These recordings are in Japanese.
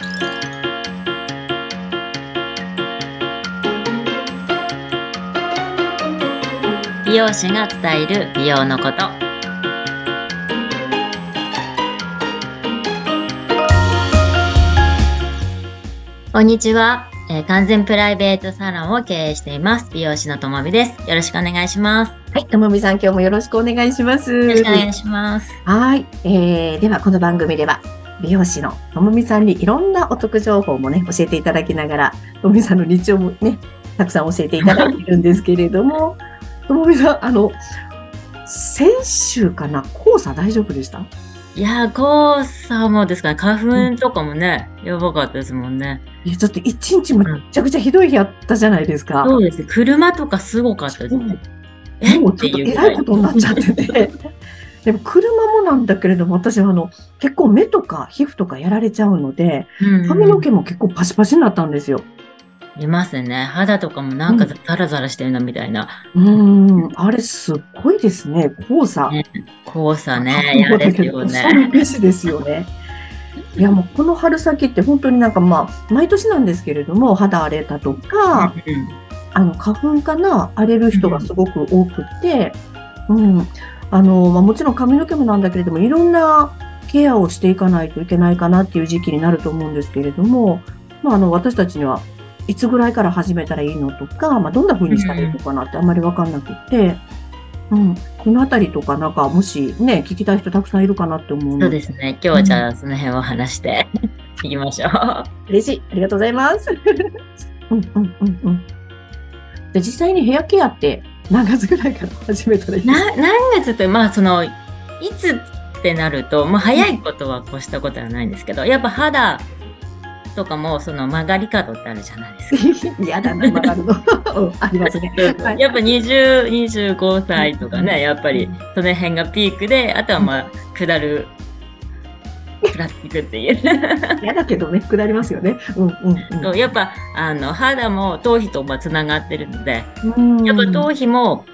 美容師が伝える美容のこと。こんにちは、えー完全プライベートサロンを経営しています。美容師のともみです。よろしくお願いします。よはい、ともみさん、今日もよろしくお願いします。ろしくお願いします。はい、えー、ではこの番組では美容師のともみさんにいろんなお得情報もね教えていただきながらともみさんの日常もねたくさん教えていただいているんですけれども ともみさんあの先週かな黄砂大丈夫でした？いやー黄砂もですかね花粉とかもね、やばかったですもんね。いやちょっと一日めちゃくちゃひどい日あったじゃないですか。そうです。車とかすごかったですね。え？もうちょっとえらいことになっちゃってて。でも車もなんだけれども、私はあの、結構目とか皮膚とかやられちゃうので、うん髪の毛も結構パシパシになったんですよ。いますね。肌とかもなんかザラザラしてるなみたいな、うーん、あれすっごいですね、黄砂。ね。黄砂ね。嫌ですよね。ですよね。いやもうこの春先って本当になんかまあ、毎年なんですけれども、肌荒れたとか、あの、花粉かな、荒れる人がすごく多くて、うん。あの、まあ、もちろん髪の毛もなんだけれども、いろんなケアをしていかないといけないかなっていう時期になると思うんですけれども、まあ、あの、私たちにはいつぐらいから始めたらいいのとか、まあ、どんな風にしたらいいのかなってあんまりわかんなくって、うん。このあたりとか、なんか、もしね、聞きたい人たくさんいるかなって思うのそうですね今日はじゃあその辺を話して いきましょう嬉しい。ありがとうございます。うんうんうんうん。で実際にヘアケアって何月ぐらいから始めたらいいですかな何月ってまあそのいつってなると、まあ、早いことは越したことはないんですけどやっぱ肌とかもその曲がり角ってあるじゃないですか。嫌だな、曲がるの。うんありますね。はいやっぱ20、25歳とかね、やっぱりその辺がピークで、あとはまあ、下る、下っていくっていう。嫌だけどね、下りますよね。うんうんそうやっぱ、あの、肌も頭皮とまあつながってるので、うん。やっぱ頭皮も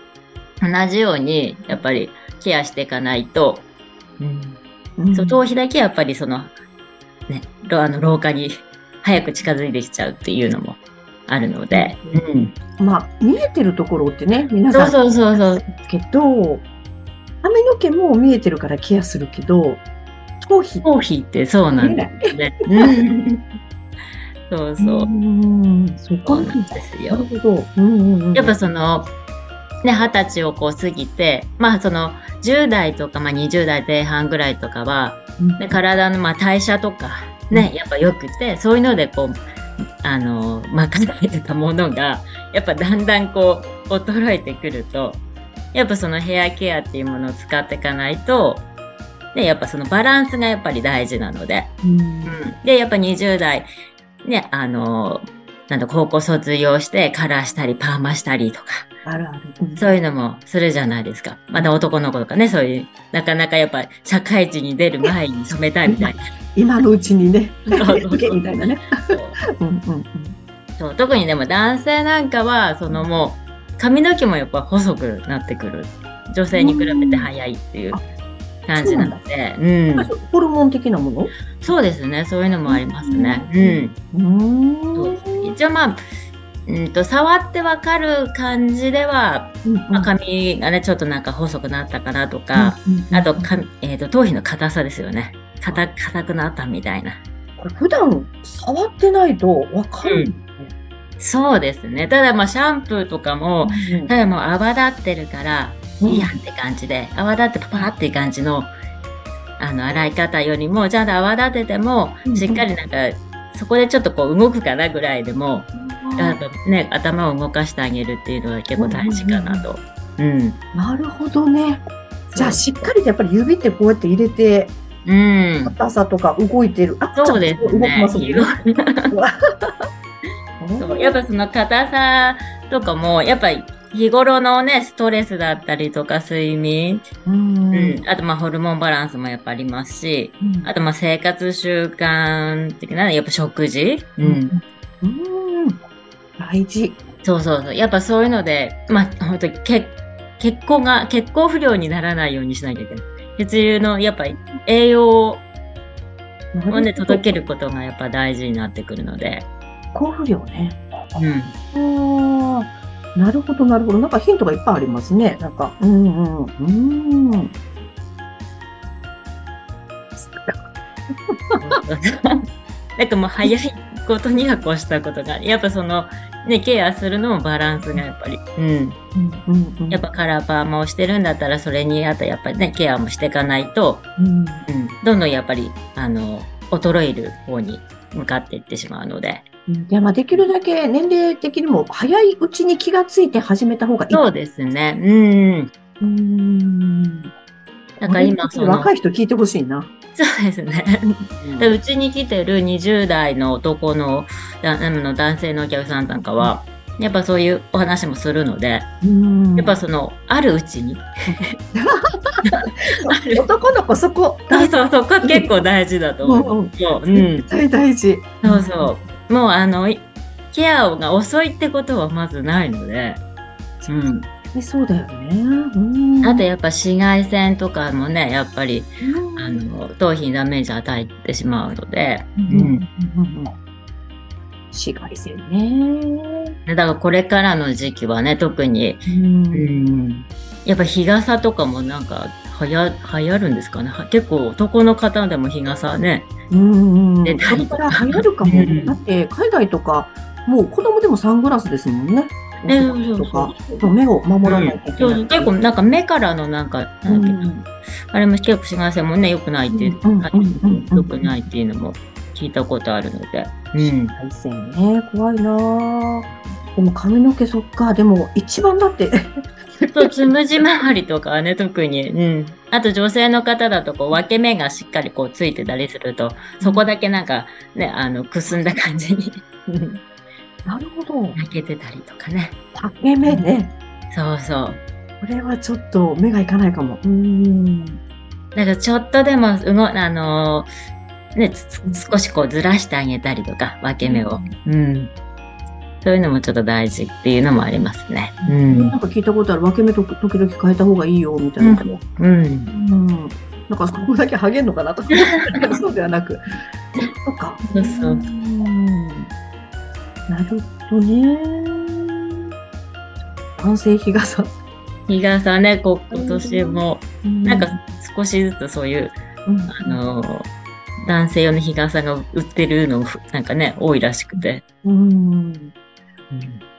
同じように、やっぱりケアしていかないと、うんそう頭皮だけやっぱりその、ね、ろあの老化に早く近づいてきちゃうっていうのもあるので、うん。まあ、見えてるところってね、皆さんそうそうそうそう。けど、髪の毛も見えてるからケアするけど、頭皮頭皮ってそうなんですね。うんそうそう。ん、そうなんですよなる。ほど。うんうんうん。やっぱその、ね、二十歳をこう過ぎて、まあその10代とか、まあ、20代前半ぐらいとかは、うんね、体のまあ代謝とかね、やっぱ良くて、そういうのでこう、あの、任されてたものが、やっぱだんだんこう、衰えてくると、やっぱそのヘアケアっていうものを使っていかないと、ね、やっぱそのバランスがやっぱり大事なので、うんで、やっぱ20代、ね、あの、なんだ、高校卒業してカラーしたりパーマしたりとか、あるある。うんそういうのもするじゃないですか。まだ男の子とかね、そういう、なかなかやっぱ社会人に出る前に染めたいみたいな。今のうちにね、みたいなね。そううんうんうんそう特にでも男性なんかは、そのもう、髪の毛もやっぱ細くなってくる。女性に比べて早いっていう感じなので、うん。ホルモン的なもの？そうですね、そういうのもありますね。うん。うそう一応まあ、うんと、触ってわかる感じでは、まあ、髪がね、ちょっとなんか細くなったかなとか、あとか、えー、と頭皮の硬さですよね。硬硬くなったみたいな。これ普段触ってないとわかる、そうですね。ただまあシャンプーとかも、うんただもう泡立ってるから、うんいいやんって感じで、泡立ってパパーっていう感じの、あの、洗い方よりも、ちゃんと泡立ててもう、んしっかりなんか、そこでちょっとこう動くかなぐらいでも、あとね、頭を動かしてあげるっていうのが結構大事かなと。うん。なるほどね。じゃあしっかりとやっぱり指ってこうやって入れて、うん。硬さとか動いてる。あそうですちゃんと動きねますもんね。そうやっぱその硬さとかも、やっぱり日頃のね、ストレスだったりとか睡眠、うんうん、あとまあホルモンバランスもやっぱありますし、あとまあ生活習慣的な、やっぱ食事、うん、うん大事。そうそうそう。やっぱそういうので、まあ本当に血、血行が、血行不良にならないようにしなきゃいけない。血流の、やっぱり栄養をね、届けることがやっぱ大事になってくるので。交付量ね。うん。なるほど、なるほど。なんかヒントがいっぱいありますね。なんか、うんうん、うん。なんかもう早いことには越したことが、やっぱその、ね、ケアするのもバランスがやっぱり、うん。うんうんうんやっぱカラーパーマをしてるんだったら、それにあとやっぱりね、ケアもしていかないと、うんうん。どんどんやっぱり、あの、衰える方に向かっていってしまうので。いや、まあ、できるだけ年齢的にも早いうちに気がついて始めた方がいい。そうですね。うん。うーん。だから今、その、若い人聞いてほしいな。そうですね。でうちに来てる20代の男のの男性のお客さんなんかは、やっぱそういうお話もするので、うんやっぱその、あるうちに、男の子そこ。そうそう、そこ結構大事だと思う。うんそううん。絶対大事。そうそう。もうあの、いケアが遅いってことはまずないので、うん。えそうだよね。うんあとやっぱ紫外線とかもね、やっぱり、うんあの、頭皮にダメージ与えてしまうので、うん。うんうんうん紫外線ね。だからこれからの時期はね、特に、うんうんやっぱ日傘とかもなんかはや流行るんですかね？は結構男の方でも日傘ね。うんうん。でこれから流行るかも。うんだって海外とか、もう子供でもサングラスですもんね。ねとか、目を守らないといけない。結構なんか目からのなんか、なんだっけうんあれも結構紫外線もね良くないって、うんう良くないっていうのも聞いたことあるので。うん。紫外線ね、怖いなぁでも髪の毛そっか、でも一番だって、そう、つむじ周りとかはね、特に。うん。あと女性の方だと、こう、分け目がしっかりこうついてたりすると、そこだけなんか、ね、あの、くすんだ感じにうん なるほど。焼けてたりとかね。裂け目ね。そうそう。これはちょっと目がいかないかも。うーん。だからちょっとでも、うご、あのーね、少しこうずらしてあげたりとか、分け目を。うん。そういうのもちょっと大事っていうのもありますね。うんなん。か聞いたことある。分け目と時々変えた方がいいよ、みたいな。うん。うん。なんかそこだけハゲんのかなとか。そうではなく。そっか。そうそうんなるほどね。男性日傘。日傘ね、こう、今年も、なんか少しずつそういう、うん、あのー男性用の日傘が売ってるのふなんかね、多いらしくて。うん。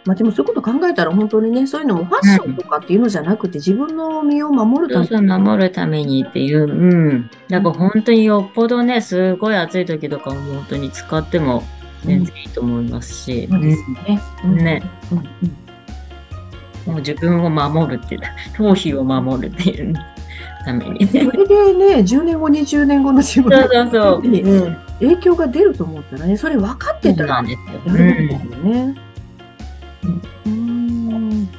まあでもそういうこと考えたら本当にね、そういうのもファッションとかっていうのじゃなくて、自分の身を守るためそう守るためにっていう、うん。だから本当によっぽどね、すごい暑い時とかも本当に使っても全然いいと思いますし、そうですね。うんね、もう自分を守るっていう、頭皮を守るっていうためにね。それでね、10年後、20年後の自分。にうん。影響が出ると思ったらね、それ分かってたらそうなんですよ。やるんですよね。うん。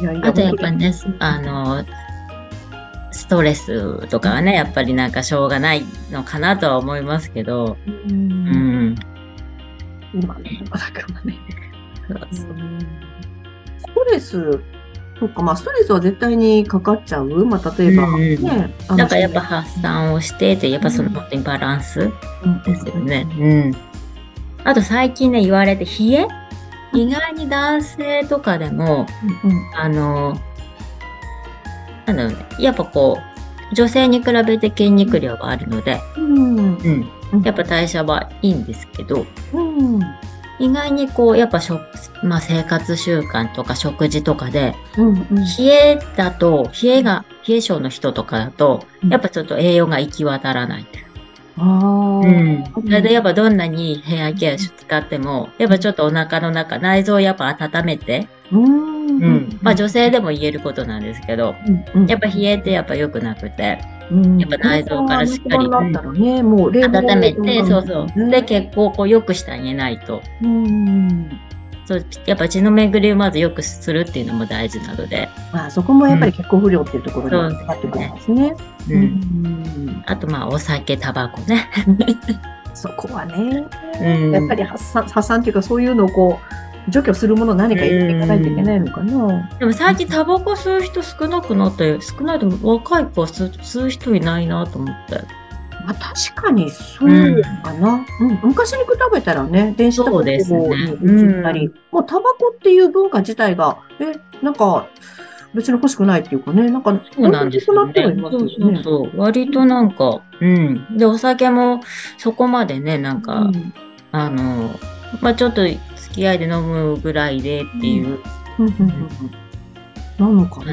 いやいや、あとやっぱね、あの、ストレスとかはね、やっぱりなんかしょうがないのかなとは思いますけど、う、うんん。今ね、だからね。そうストレス、そっか、まあ、ストレスは絶対にかかっちゃう？まあ、例えば、うんうんね。あのだからやっぱ発散をしてて、やっぱそのうん本当にバランスうんですよね。うん。あと最近ね、言われて、冷え意外に男性とかでも、うんうん。あの、なんだろうね、やっぱこう、女性に比べて筋肉量があるので、うん。うん。やっぱ代謝はいいんですけど、うん。意外にこう、やっぱ食、まあ生活習慣とか食事とかで、うんうん。冷えだと、冷えが、冷え性の人とかだと、うん。やっぱちょっと栄養が行き渡らない。あーうん。それでやっぱどんなにヘアケア使っても、やっぱちょっとお腹の中、内臓をやっぱ温めて、うん。うん。まあ女性でも言えることなんですけど、うん。やっぱ冷えってやっぱ良くなくて、うん。やっぱ内臓からしっかりね、温めて、そうそう。で、ね血行をこう良くしてあげないと、うんそう、やっぱ血の巡りをまず良くするっていうのも大事なので、まあ、そこもやっぱり血行不良っていうところになってくるんですね。う。うんんあとまあお酒、タバコね。そこはね、うんやっぱり発散、発散っていうかそういうのをこう、除去するもの何か入れていかないといけないのかな。でも最近タバコ吸う人少なくなって、少ないでも若い子は吸う人いないなと思って。まあ、確かにそうかな、うん。昔に比べたらね、電子タバコに移ったり、ねうん、もうタバコっていう文化自体が、え、なんか、別に欲しくないっていうかね、なんか、そうなんですよね。そうそうそう。割となんか、うん。で、お酒もそこまでね、なんか、うん、あの、まあちょっと付き合いで飲むぐらいでっていう。なのかな？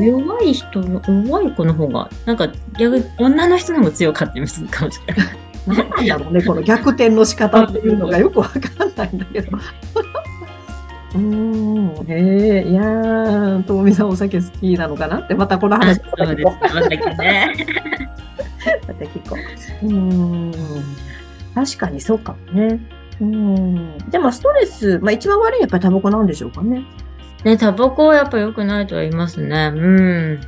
弱い人の、弱い子の方が、なんか逆に女の人の方が強かったりするかもしれない。なんだろうね、この逆転の仕方っていうのがよくわかんないんだけど。うん、へえ、いやー、ともみさんお酒好きなのかな？って、またこの話また聞こう。また聞ね。また聞こう。うん、確かにそうかもね。うん。でもストレス、まあ一番悪いやっぱりタバコなんでしょうかね。ね、タバコはやっぱ良くないとは言いますね。うん。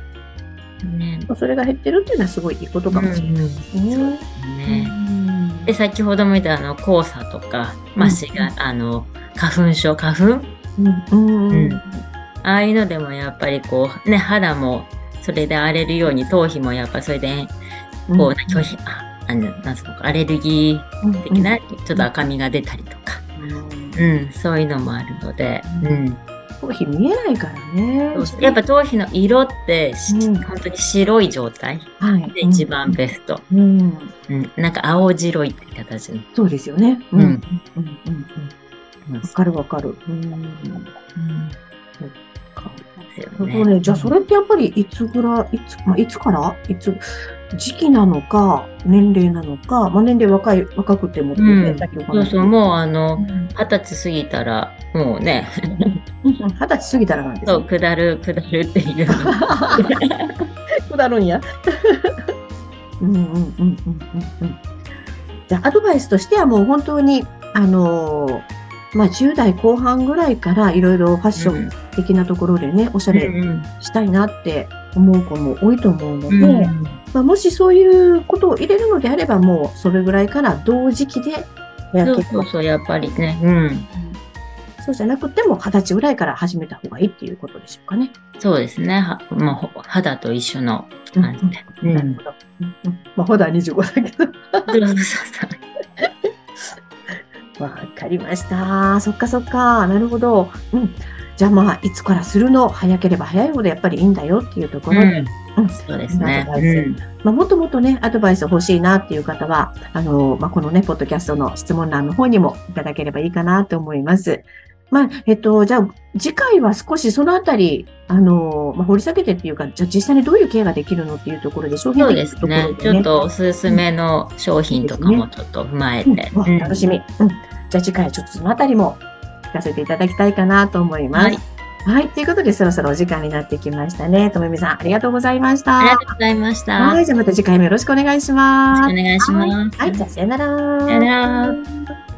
ね、それが減ってるっていうのはすごいいいことかもしれないですね。うん、ね。で、先ほども言ったあの黄砂とか、マシが、あの、花粉症、花粉、うん。うん、ああいうのでもやっぱりこう、ね、肌もそれで荒れるように、頭皮もやっぱそれで、こう、拒否、あ、あの、なんすか、アレルギー的な、ちょっと赤みが出たりとか、うん、そういうのもあるので、うん。頭皮見えないからね。やっぱ頭皮の色って、うん、本当に白い状態で一番ベスト。うん、うん、なんか青白いって形そうですよね。うん。うん。うん。うん。わかるわかる。うん。うん。そね、ね、じゃあそれってやっぱりいつぐらい、いつ、まあ、いつから？いつ、時期なのか、年齢なのか、まあ、年齢若い、若くても、ね、うん、そうそう、もうあの、二十歳過ぎたら、もうね。二十歳過ぎたらなんです、ね、そう、下る、下るっていう。下るんや。うんうんうんうんうんうん。じゃあ、アドバイスとしてはもう本当に、あのー、まあ、10代後半ぐらいからいろいろファッション的なところでね、うん、おしゃれしたいなって思う子も多いと思うので、うん、まあ、もしそういうことを入れるのであれば、もうそれぐらいから同時期でヘアケそうそう、やっぱりね。うん。そうじゃなくても、二十歳ぐらいから始めた方がいいっていうことでしょうかね。そうですね。はもう肌と一緒の感じで。うん、なるほど。まあ、肌は25だけど。そうそうそう。わかりました。そっかそっか。なるほど。うん。じゃあまあ、いつからするの早ければ早いほどやっぱりいいんだよっていうところで、うん、そうですね。うん、まあ、もっともっとね、アドバイス欲しいなっていう方は、あの、まあ、このね、ポッドキャストの質問欄の方にもいただければいいかなと思います。まあ、えっと、じゃあ、次回は少しそのあたり、あの、まあ、掘り下げてっていうか、じゃあ実際にどういうケアができるのっていうところで、商品ね、そうですね。ちょっとおすすめの商品とかもちょっと踏まえて。うん、楽しみ。うん。じゃあ次回ちょっとそのあたりも聞かせていただきたいかなと思います。はいはい。ということで、そろそろお時間になってきましたね。ともみさん、ありがとうございました。ありがとうございました。はい。じゃあまた次回もよろしくお願いします。よろしくお願いします。はい。はい、じゃあ、さよなら。さよなら。